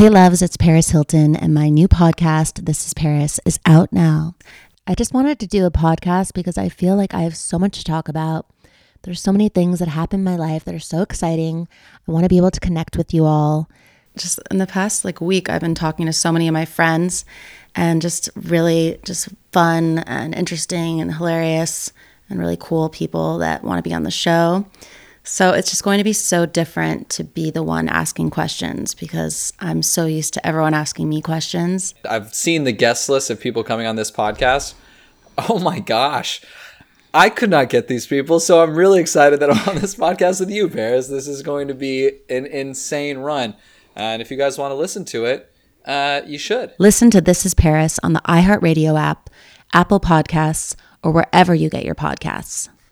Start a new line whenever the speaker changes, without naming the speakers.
Hey, loves, it's Paris Hilton, and my new podcast, This is Paris, is out now. I just wanted to do a podcast because I feel like I have so much to talk about. There's so many things that happen in my life that are so exciting. I want to be able to connect with you all. Just in the past like week, I've been talking to so many of my friends and just really just fun and interesting and hilarious and really cool people that want to be on the show. So it's just going to be so different to be the one asking questions because I'm so used to everyone asking me questions.
I've seen the guest list of people coming on this podcast. Oh my gosh. I could not get these people, so I'm really excited that I'm on this podcast with you, Paris. This is going to be an insane run. And if you guys want to listen to it, uh, you should.
Listen to This is Paris on the iHeartRadio app, Apple Podcasts, or wherever you get your podcasts.